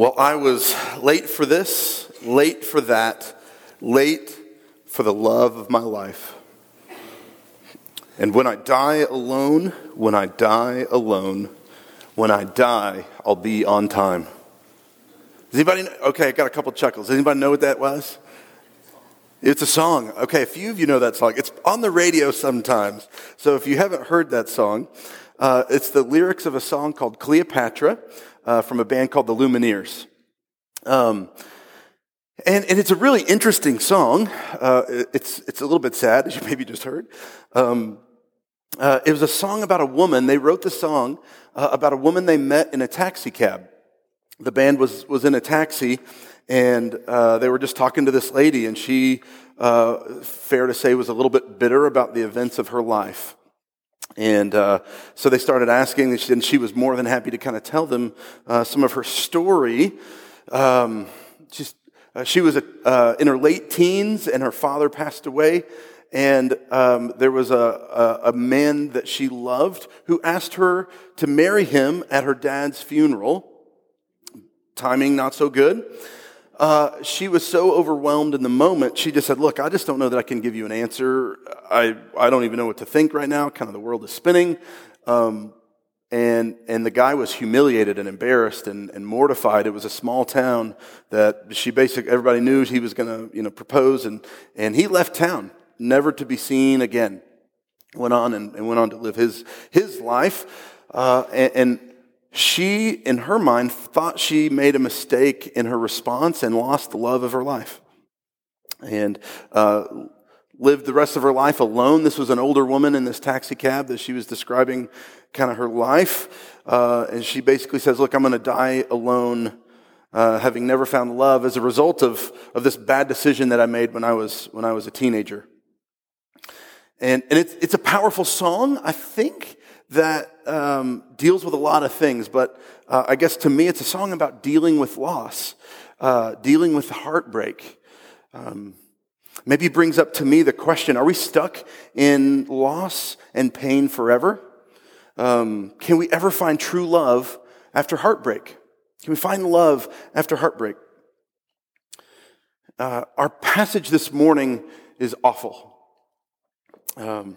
Well, I was late for this, late for that, late for the love of my life. And when I die alone, when I die alone, when I die, I'll be on time. Does anybody know? Okay, I got a couple chuckles. Does anybody know what that was? It's a song. Okay, a few of you know that song. It's on the radio sometimes. So if you haven't heard that song, uh, it's the lyrics of a song called Cleopatra uh, from a band called the Lumineers. Um, and, and it's a really interesting song. Uh, it's, it's a little bit sad, as you maybe just heard. Um, uh, it was a song about a woman. They wrote the song uh, about a woman they met in a taxi cab. The band was, was in a taxi, and uh, they were just talking to this lady, and she, uh, fair to say, was a little bit bitter about the events of her life. And uh, so they started asking, and she was more than happy to kind of tell them uh, some of her story. Um, uh, she was a, uh, in her late teens, and her father passed away. And um, there was a, a, a man that she loved who asked her to marry him at her dad's funeral. Timing not so good. Uh, she was so overwhelmed in the moment, she just said, Look, I just don't know that I can give you an answer. I, I don't even know what to think right now. Kind of the world is spinning. Um, and, and the guy was humiliated and embarrassed and, and mortified. It was a small town that she basically, everybody knew he was going to, you know, propose. And, and he left town, never to be seen again. Went on and, and went on to live his, his life. Uh, and, and she, in her mind, thought she made a mistake in her response and lost the love of her life. And uh, lived the rest of her life alone. This was an older woman in this taxi cab that she was describing kind of her life. Uh, and she basically says, Look, I'm going to die alone, uh, having never found love as a result of, of this bad decision that I made when I was, when I was a teenager. And, and it's, it's a powerful song, I think, that um, deals with a lot of things. But uh, I guess to me, it's a song about dealing with loss, uh, dealing with heartbreak. Um, Maybe brings up to me the question are we stuck in loss and pain forever? Um, can we ever find true love after heartbreak? Can we find love after heartbreak? Uh, our passage this morning is awful. Um,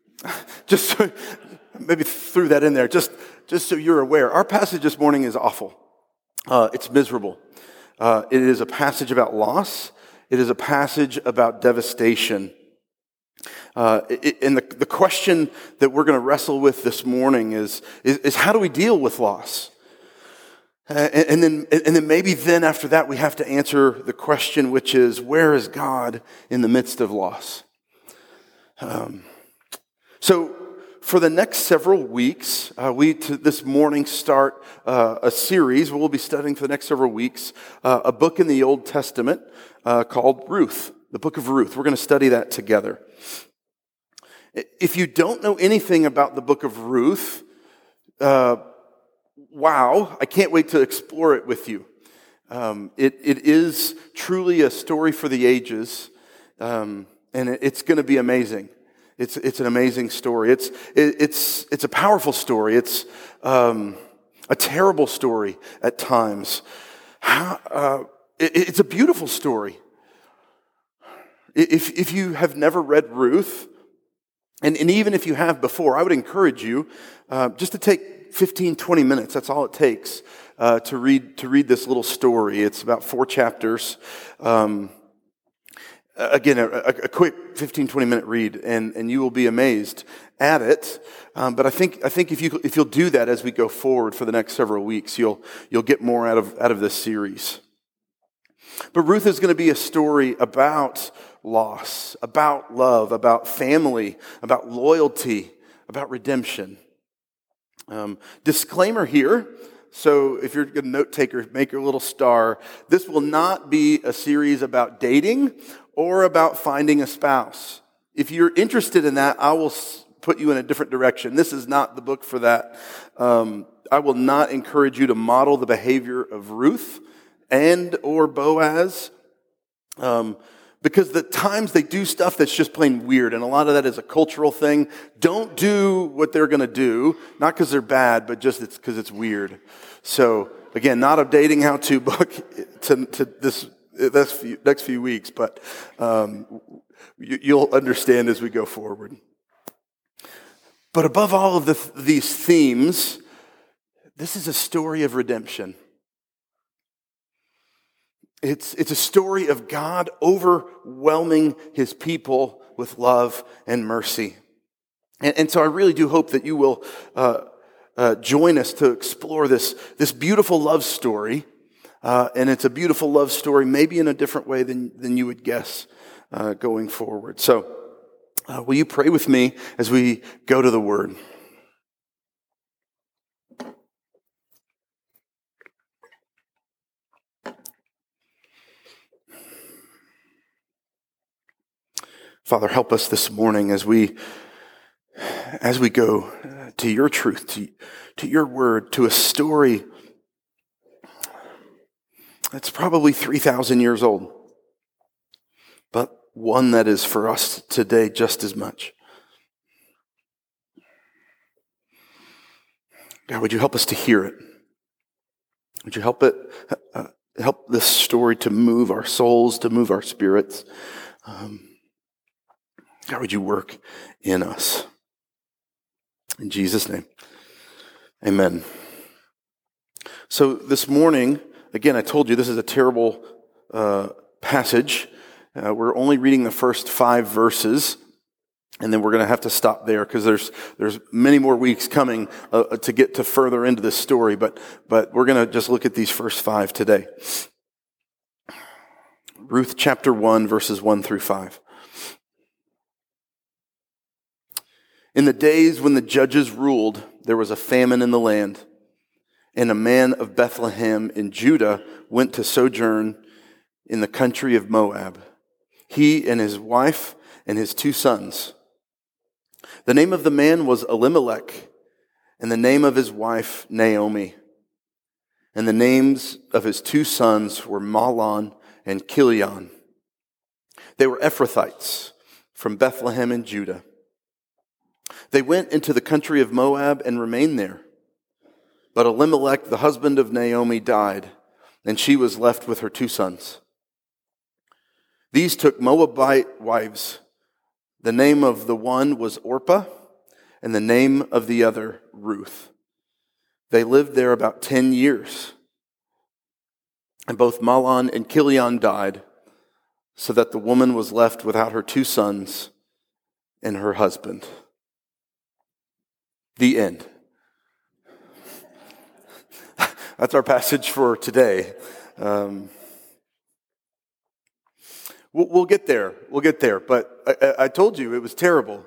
just maybe threw that in there, just, just so you're aware. Our passage this morning is awful. Uh, it's miserable. Uh, it is a passage about loss. It is a passage about devastation. Uh, it, and the, the question that we're going to wrestle with this morning is, is, is, how do we deal with loss? Uh, and, and, then, and then maybe then after that we have to answer the question, which is, where is God in the midst of loss? Um, so for the next several weeks, uh, we this morning start uh, a series. We'll be studying for the next several weeks uh, a book in the Old Testament uh, called Ruth, the book of Ruth. We're going to study that together. If you don't know anything about the book of Ruth, uh, wow, I can't wait to explore it with you. Um, it, it is truly a story for the ages, um, and it, it's going to be amazing. It's, it's an amazing story. It's, it, it's, it's a powerful story. It's um, a terrible story at times. How, uh, it's a beautiful story. If, if you have never read Ruth, and, and even if you have before, I would encourage you uh, just to take 15, 20 minutes. That's all it takes uh, to, read, to read this little story. It's about four chapters. Um, again, a, a, quick 15, 20 minute read, and, and you will be amazed at it. Um, but I think, I think if, you, if you'll do that as we go forward for the next several weeks, you'll, you'll get more out of, out of this series. But Ruth is going to be a story about loss, about love, about family, about loyalty, about redemption. Um, disclaimer here. So, if you're a note taker, make your little star. This will not be a series about dating or about finding a spouse. If you're interested in that, I will put you in a different direction. This is not the book for that. Um, I will not encourage you to model the behavior of Ruth and or Boaz. Um, Because the times they do stuff that's just plain weird, and a lot of that is a cultural thing. Don't do what they're going to do, not because they're bad, but just it's because it's weird. So again, not a dating how-to book to, to this, this few, next few weeks, but um, you, you'll understand as we go forward. But above all of the, these themes, this is a story of redemption. It's, it's a story of God overwhelming his people with love and mercy. And, and so I really do hope that you will uh, uh, join us to explore this, this beautiful love story. Uh, and it's a beautiful love story, maybe in a different way than, than you would guess uh, going forward. So, uh, will you pray with me as we go to the Word? Father, help us this morning as we as we go to your truth, to, to your word, to a story that's probably 3,000 years old, but one that is for us today just as much. God, would you help us to hear it? Would you help it, uh, help this story to move our souls, to move our spirits? Um, God, would you work in us? In Jesus' name, amen. So this morning, again, I told you this is a terrible uh, passage. Uh, we're only reading the first five verses, and then we're going to have to stop there because there's there's many more weeks coming uh, to get to further into this story. But but we're going to just look at these first five today. Ruth chapter one, verses one through five. In the days when the judges ruled, there was a famine in the land, and a man of Bethlehem in Judah went to sojourn in the country of Moab, he and his wife and his two sons. The name of the man was Elimelech, and the name of his wife Naomi. And the names of his two sons were Mahlon and Chilion. They were Ephrathites from Bethlehem in Judah. They went into the country of Moab and remained there. But Elimelech, the husband of Naomi, died, and she was left with her two sons. These took Moabite wives. The name of the one was Orpah, and the name of the other Ruth. They lived there about 10 years. And both Mahlon and Chilion died, so that the woman was left without her two sons and her husband. The end. That's our passage for today. Um, we'll, we'll, get there. We'll get there. But I, I told you it was terrible.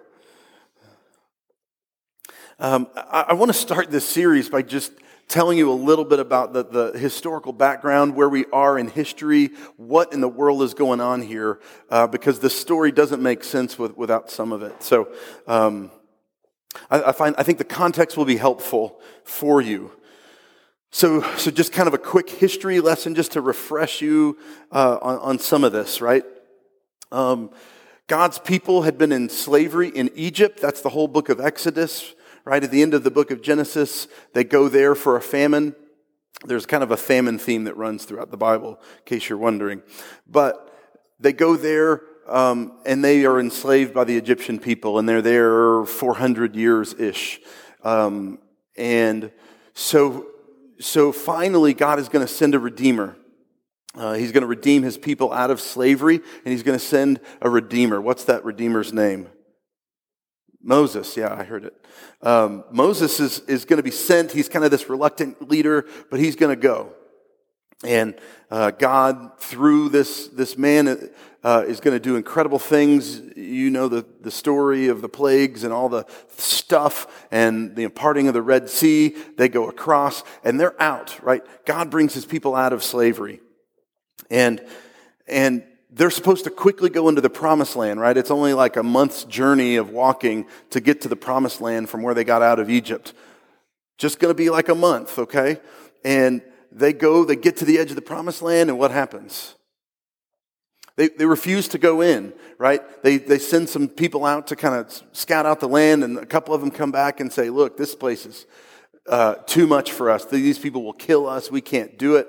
Um, I, I want to start this series by just telling you a little bit about the, the historical background, where we are in history, what in the world is going on here, uh, because the story doesn't make sense with, without some of it. So, um, I, I, find, I think the context will be helpful for you. So, so just kind of a quick history lesson just to refresh you uh, on, on, some of this, right? Um, God's people had been in slavery in Egypt. That's the whole book of Exodus, right? At the end of the book of Genesis, they go there for a famine. There's kind of a famine theme that runs throughout the Bible, in case you're wondering. But they go there um, and they are enslaved by the Egyptian people, and they're there 400 years ish. Um, and so, so finally, God is going to send a redeemer. Uh, he's going to redeem his people out of slavery, and he's going to send a redeemer. What's that redeemer's name? Moses, yeah, I heard it. Um, Moses is, is going to be sent. He's kind of this reluctant leader, but he's going to go. And uh, God, through this, this man, uh, is going to do incredible things. You know the, the story of the plagues and all the stuff and the parting of the Red Sea. They go across and they're out, right? God brings his people out of slavery. And, and they're supposed to quickly go into the promised land, right? It's only like a month's journey of walking to get to the promised land from where they got out of Egypt. Just going to be like a month, okay? And they go, they get to the edge of the promised land, and what happens? They, they refuse to go in, right? They, they send some people out to kind of scout out the land, and a couple of them come back and say, Look, this place is uh, too much for us. These people will kill us. We can't do it.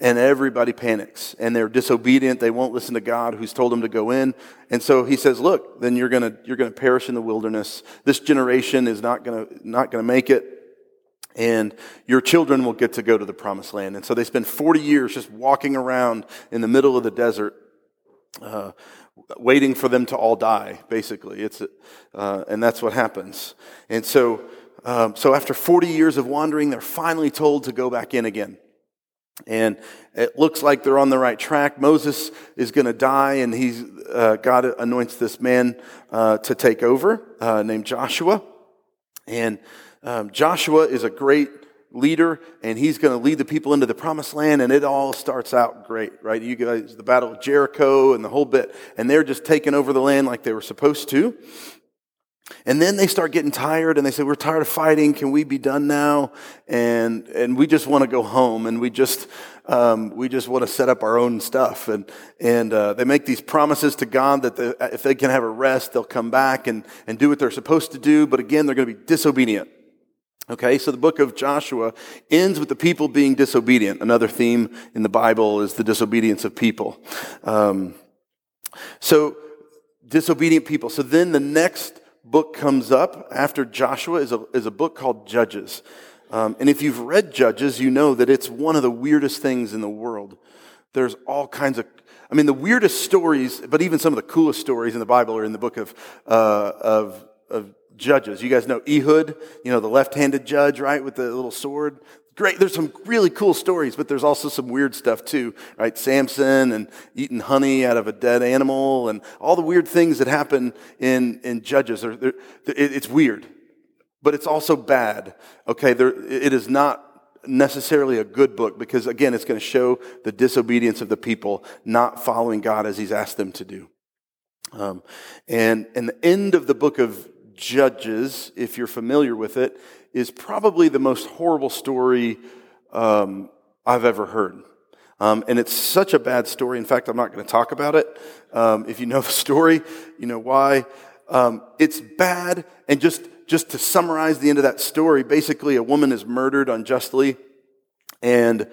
And everybody panics and they're disobedient. They won't listen to God who's told them to go in. And so he says, look, then you're going to, you're going to perish in the wilderness. This generation is not going to, not going to make it. And your children will get to go to the promised land. And so they spend 40 years just walking around in the middle of the desert, uh, waiting for them to all die, basically. It's, uh, and that's what happens. And so, um, so after 40 years of wandering, they're finally told to go back in again. And it looks like they're on the right track. Moses is going to die, and he's, uh, God anoints this man uh, to take over, uh, named Joshua. And um, Joshua is a great leader, and he's going to lead the people into the promised land, and it all starts out great, right? You guys, the Battle of Jericho and the whole bit, and they're just taking over the land like they were supposed to. And then they start getting tired and they say, We're tired of fighting. Can we be done now? And, and we just want to go home and we just, um, we just want to set up our own stuff. And, and uh, they make these promises to God that the, if they can have a rest, they'll come back and, and do what they're supposed to do. But again, they're going to be disobedient. Okay, so the book of Joshua ends with the people being disobedient. Another theme in the Bible is the disobedience of people. Um, so, disobedient people. So then the next book comes up after Joshua is a, is a book called Judges. Um, and if you've read Judges, you know that it's one of the weirdest things in the world. There's all kinds of, I mean, the weirdest stories, but even some of the coolest stories in the Bible are in the book of, uh, of, of Judges. You guys know Ehud, you know, the left handed judge, right, with the little sword great. There's some really cool stories, but there's also some weird stuff too, right? Samson and eating honey out of a dead animal and all the weird things that happen in, in Judges. They're, they're, it's weird, but it's also bad. Okay. There, it is not necessarily a good book because again, it's going to show the disobedience of the people not following God as he's asked them to do. Um, and, and the end of the book of Judges, if you're familiar with it, is probably the most horrible story um, I've ever heard. Um, and it's such a bad story. In fact, I'm not going to talk about it. Um, if you know the story, you know why. Um, it's bad. And just, just to summarize the end of that story, basically, a woman is murdered unjustly, and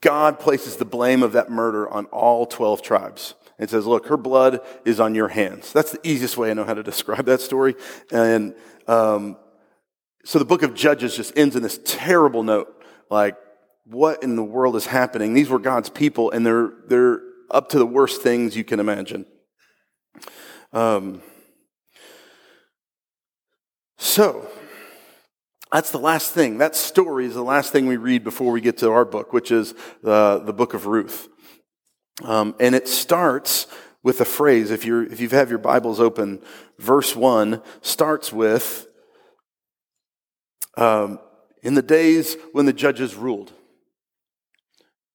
God places the blame of that murder on all 12 tribes. It says, Look, her blood is on your hands. That's the easiest way I know how to describe that story. And um, so the book of Judges just ends in this terrible note. Like, what in the world is happening? These were God's people, and they're, they're up to the worst things you can imagine. Um, so, that's the last thing. That story is the last thing we read before we get to our book, which is the, the book of Ruth. Um, and it starts with a phrase. If, you're, if you have your Bibles open, verse 1 starts with um, in the days when the judges ruled.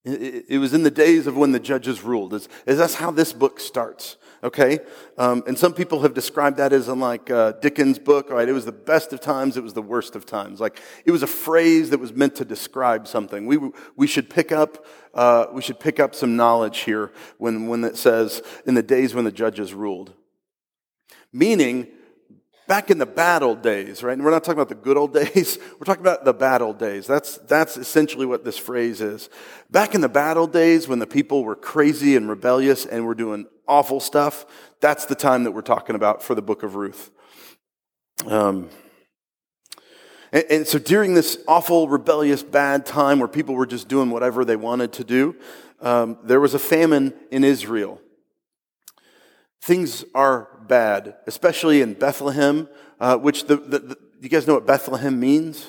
It, was in the days of when the judges ruled. Is, is that's how this book starts. Okay, um, and some people have described that as in like uh, Dickens' book. Right, it was the best of times. It was the worst of times. Like it was a phrase that was meant to describe something. We we should pick up uh, we should pick up some knowledge here when when it says in the days when the judges ruled. Meaning back in the bad old days, right? And we're not talking about the good old days. We're talking about the bad old days. That's, that's essentially what this phrase is. Back in the bad old days when the people were crazy and rebellious and were doing awful stuff, that's the time that we're talking about for the book of Ruth. Um, and, and so during this awful, rebellious, bad time where people were just doing whatever they wanted to do, um, there was a famine in Israel. Things are bad, especially in Bethlehem, uh, which the, the, the, you guys know what Bethlehem means?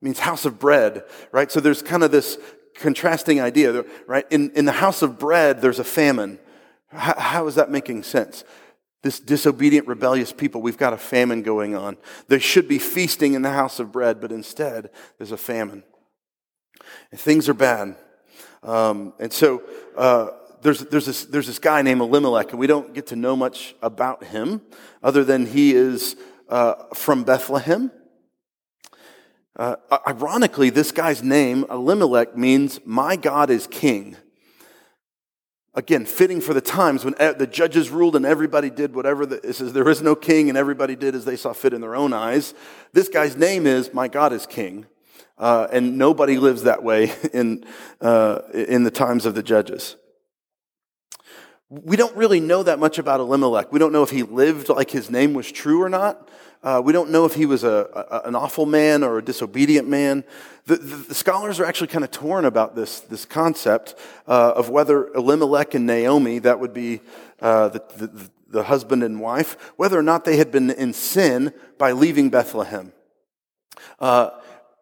It means house of bread, right? So there's kind of this contrasting idea, right? In, in the house of bread, there's a famine. How, is that making sense? This disobedient, rebellious people, we've got a famine going on. There should be feasting in the house of bread, but instead, there's a famine. And things are bad. Um, and so, uh, there's, there's, this, there's this guy named Elimelech, and we don't get to know much about him other than he is uh, from Bethlehem. Uh, ironically, this guy's name, Elimelech, means my God is king. again, fitting for the times when the judges ruled and everybody did whatever the, it says there is no king and everybody did as they saw fit in their own eyes. This guy's name is My God is King. Uh, and nobody lives that way in, uh, in the times of the judges. We don't really know that much about Elimelech. We don't know if he lived like his name was true or not. Uh, we don't know if he was a, a, an awful man or a disobedient man. The, the, the scholars are actually kind of torn about this, this concept uh, of whether Elimelech and Naomi, that would be uh, the, the, the husband and wife, whether or not they had been in sin by leaving Bethlehem. Uh,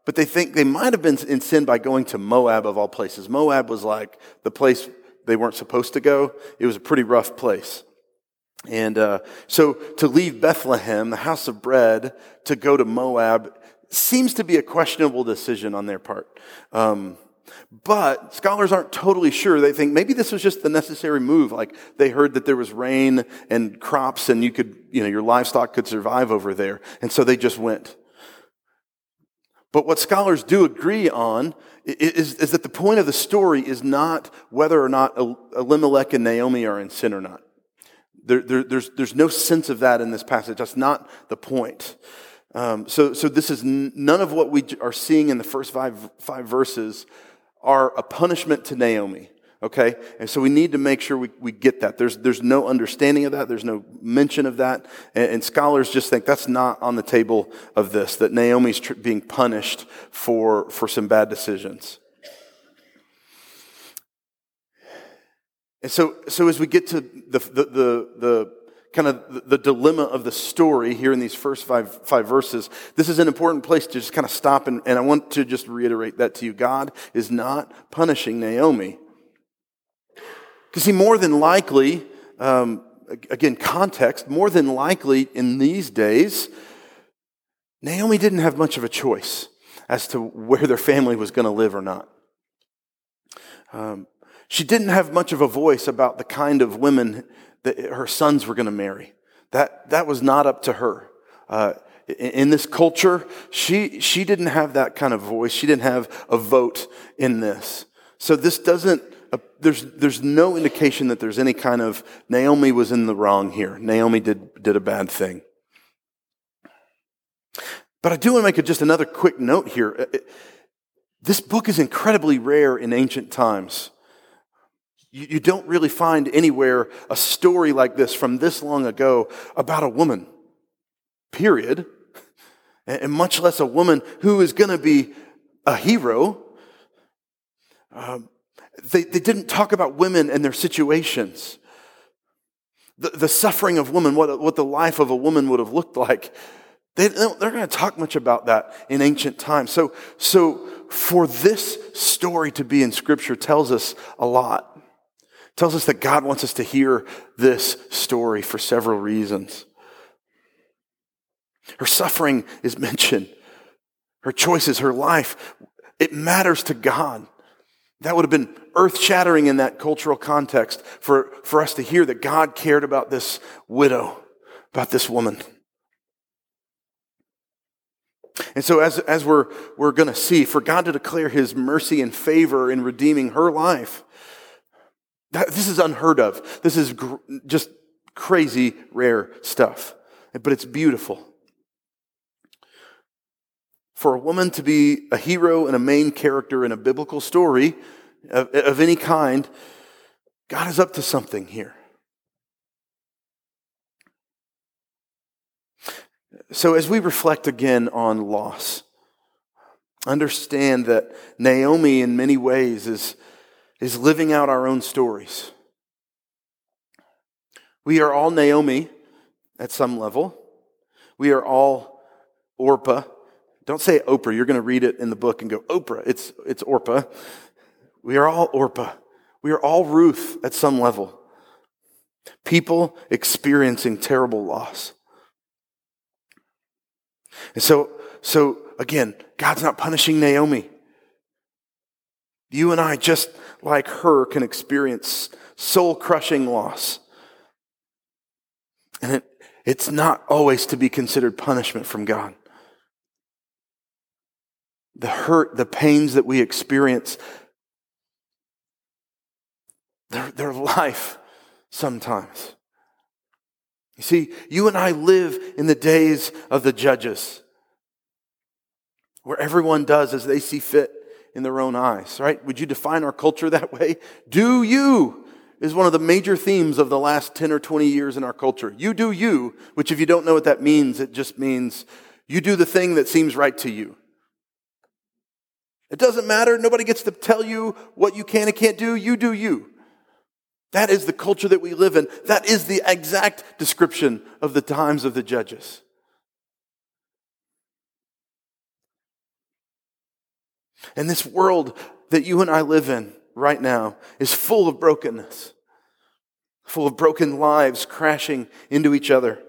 but they think they might have been in sin by going to Moab of all places. Moab was like the place they weren't supposed to go. It was a pretty rough place. And uh, so to leave Bethlehem, the house of bread, to go to Moab seems to be a questionable decision on their part. Um, but scholars aren't totally sure. They think maybe this was just the necessary move. Like they heard that there was rain and crops and you could, you know, your livestock could survive over there. And so they just went. But what scholars do agree on is, is that the point of the story is not whether or not Elimelech and Naomi are in sin or not. There, there, there's, there's no sense of that in this passage. That's not the point. Um, so, so this is n- none of what we are seeing in the first five, five verses are a punishment to Naomi. Okay? And so we need to make sure we, we get that. There's, there's no understanding of that. There's no mention of that. And, and scholars just think that's not on the table of this, that Naomi's tr- being punished for, for some bad decisions. And so, so as we get to the, the, the, the kind of the dilemma of the story here in these first five, five verses, this is an important place to just kind of stop. And, and I want to just reiterate that to you. God is not punishing Naomi. Because see, more than likely, um, again, context, more than likely in these days, Naomi didn't have much of a choice as to where their family was going to live or not. Um, she didn't have much of a voice about the kind of women that her sons were going to marry. That, that was not up to her. Uh, in this culture, she, she didn't have that kind of voice. She didn't have a vote in this. So this doesn't, uh, there's, there's no indication that there's any kind of Naomi was in the wrong here. Naomi did, did a bad thing. But I do want to make a, just another quick note here. Uh, this book is incredibly rare in ancient times. You, you don't really find anywhere a story like this from this long ago about a woman, period. And much less a woman who is going to be a hero. Um, they, they didn't talk about women and their situations. The, the suffering of women, what, what the life of a woman would have looked like. They, they're going to talk much about that in ancient times. So, so for this story to be in Scripture tells us a lot tells us that God wants us to hear this story for several reasons. Her suffering is mentioned, her choices, her life. It matters to God. That would have been earth shattering in that cultural context for, for us to hear that God cared about this widow, about this woman. And so, as, as we're, we're going to see, for God to declare his mercy and favor in redeeming her life, this is unheard of. This is gr- just crazy rare stuff, but it's beautiful. For a woman to be a hero and a main character in a biblical story of, of any kind, God is up to something here. So, as we reflect again on loss, understand that Naomi, in many ways, is is living out our own stories. We are all Naomi at some level. We are all Orpah. Don't say Oprah. You're going to read it in the book and go, Oprah. It's, it's Orpah. We are all Orpah. We are all Ruth at some level. People experiencing terrible loss. And so, so again, God's not punishing Naomi. You and I, just like her, can experience soul crushing loss. And it, it's not always to be considered punishment from God. The hurt, the pains that we experience, their, their life sometimes. You see, you and I live in the days of the judges where everyone does as they see fit in their own eyes, right? Would you define our culture that way? Do you is one of the major themes of the last 10 or 20 years in our culture. You do you, which if you don't know what that means, it just means you do the thing that seems right to you. It doesn't matter. Nobody gets to tell you what you can and can't do. You do you. That is the culture that we live in. That is the exact description of the times of the judges. And this world that you and I live in right now is full of brokenness, full of broken lives crashing into each other.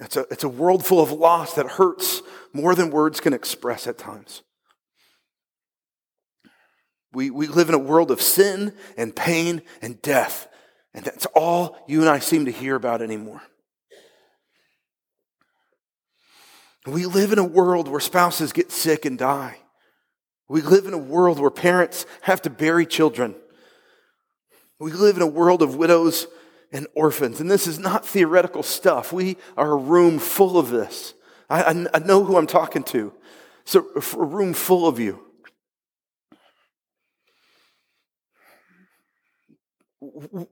It's a, it's a world full of loss that hurts more than words can express at times. We, we live in a world of sin and pain and death, and that's all you and I seem to hear about anymore. We live in a world where spouses get sick and die. We live in a world where parents have to bury children. We live in a world of widows and orphans. And this is not theoretical stuff. We are a room full of this. I, I, I know who I'm talking to. So, a room full of you.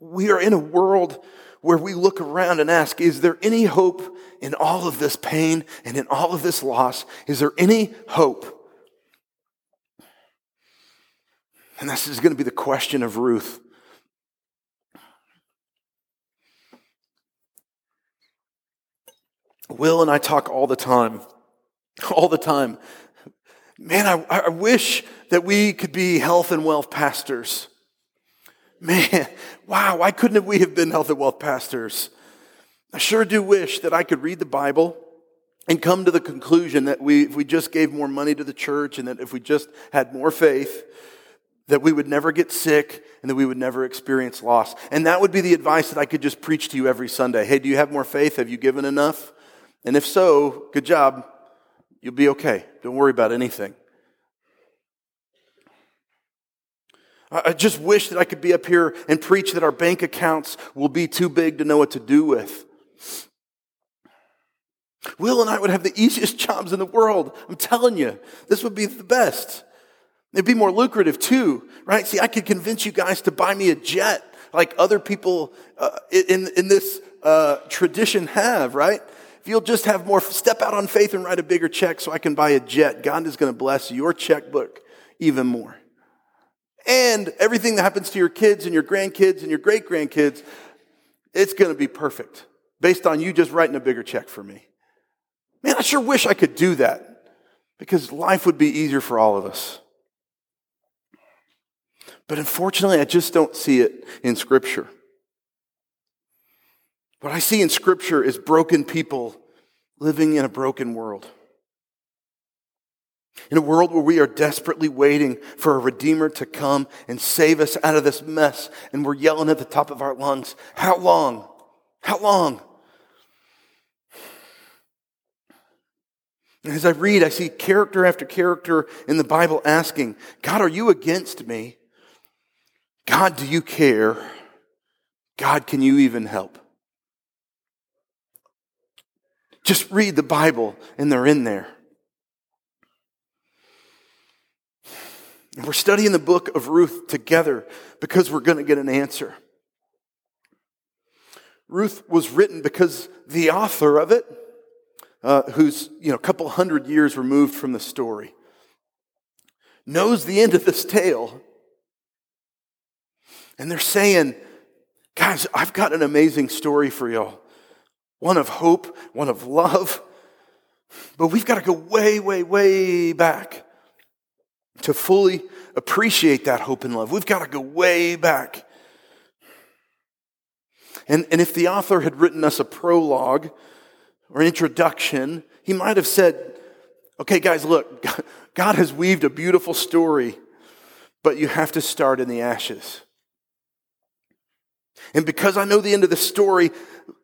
We are in a world where we look around and ask, is there any hope in all of this pain and in all of this loss? Is there any hope? And this is going to be the question of Ruth. Will and I talk all the time, all the time. Man, I, I wish that we could be health and wealth pastors. Man, wow, why couldn't we have been health and wealth pastors? I sure do wish that I could read the Bible and come to the conclusion that we, if we just gave more money to the church and that if we just had more faith, that we would never get sick and that we would never experience loss. And that would be the advice that I could just preach to you every Sunday. Hey, do you have more faith? Have you given enough? And if so, good job. You'll be okay. Don't worry about anything. I just wish that I could be up here and preach that our bank accounts will be too big to know what to do with. Will and I would have the easiest jobs in the world. I'm telling you, this would be the best. It'd be more lucrative too, right? See, I could convince you guys to buy me a jet like other people uh, in, in this uh, tradition have, right? If you'll just have more, step out on faith and write a bigger check so I can buy a jet, God is going to bless your checkbook even more. And everything that happens to your kids and your grandkids and your great grandkids, it's going to be perfect based on you just writing a bigger check for me. Man, I sure wish I could do that because life would be easier for all of us. But unfortunately, I just don't see it in Scripture. What I see in Scripture is broken people living in a broken world. In a world where we are desperately waiting for a Redeemer to come and save us out of this mess, and we're yelling at the top of our lungs, How long? How long? And as I read, I see character after character in the Bible asking, God, are you against me? God, do you care? God, can you even help? Just read the Bible and they're in there. And we're studying the book of Ruth together because we're going to get an answer. Ruth was written because the author of it, uh, who's you know a couple hundred years removed from the story, knows the end of this tale. And they're saying, guys, I've got an amazing story for y'all. One of hope, one of love. But we've got to go way, way, way back to fully appreciate that hope and love. We've got to go way back. And, and if the author had written us a prologue or an introduction, he might have said, okay, guys, look, God has weaved a beautiful story, but you have to start in the ashes. And because I know the end of the story,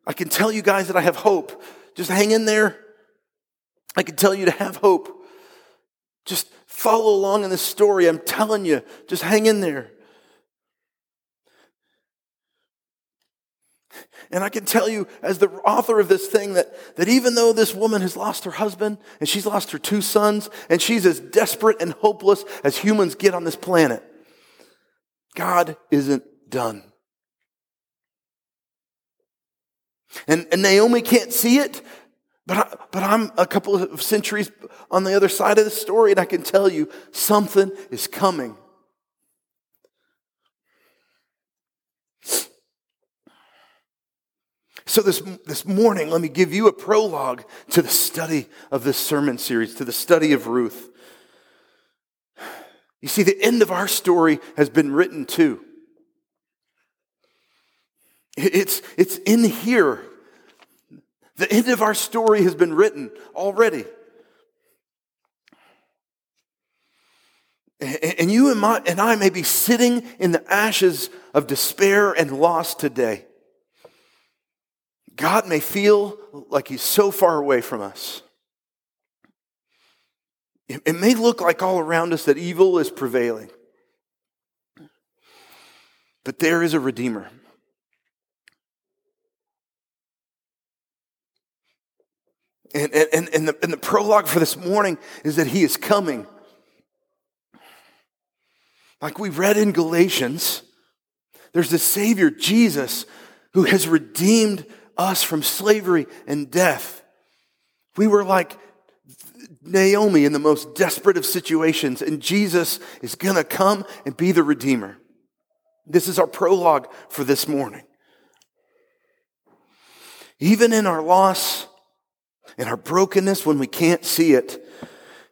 I can tell you guys that I have hope. Just hang in there. I can tell you to have hope. Just follow along in this story. I'm telling you, just hang in there. And I can tell you, as the author of this thing, that, that even though this woman has lost her husband and she's lost her two sons, and she's as desperate and hopeless as humans get on this planet, God isn't done. And, and Naomi can't see it, but, I, but I'm a couple of centuries on the other side of the story, and I can tell you something is coming. So, this, this morning, let me give you a prologue to the study of this sermon series, to the study of Ruth. You see, the end of our story has been written too. It's, it's in here. The end of our story has been written already. And you and, my, and I may be sitting in the ashes of despair and loss today. God may feel like He's so far away from us. It may look like all around us that evil is prevailing. But there is a Redeemer. And, and, and, the, and the prologue for this morning is that He is coming. Like we read in Galatians, there's the Savior, Jesus, who has redeemed us from slavery and death. We were like Naomi in the most desperate of situations, and Jesus is going to come and be the Redeemer. This is our prologue for this morning. Even in our loss, in our brokenness, when we can't see it,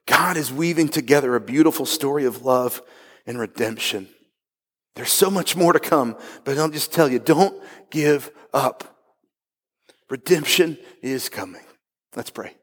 God is weaving together a beautiful story of love and redemption. There's so much more to come, but I'll just tell you don't give up. Redemption is coming. Let's pray.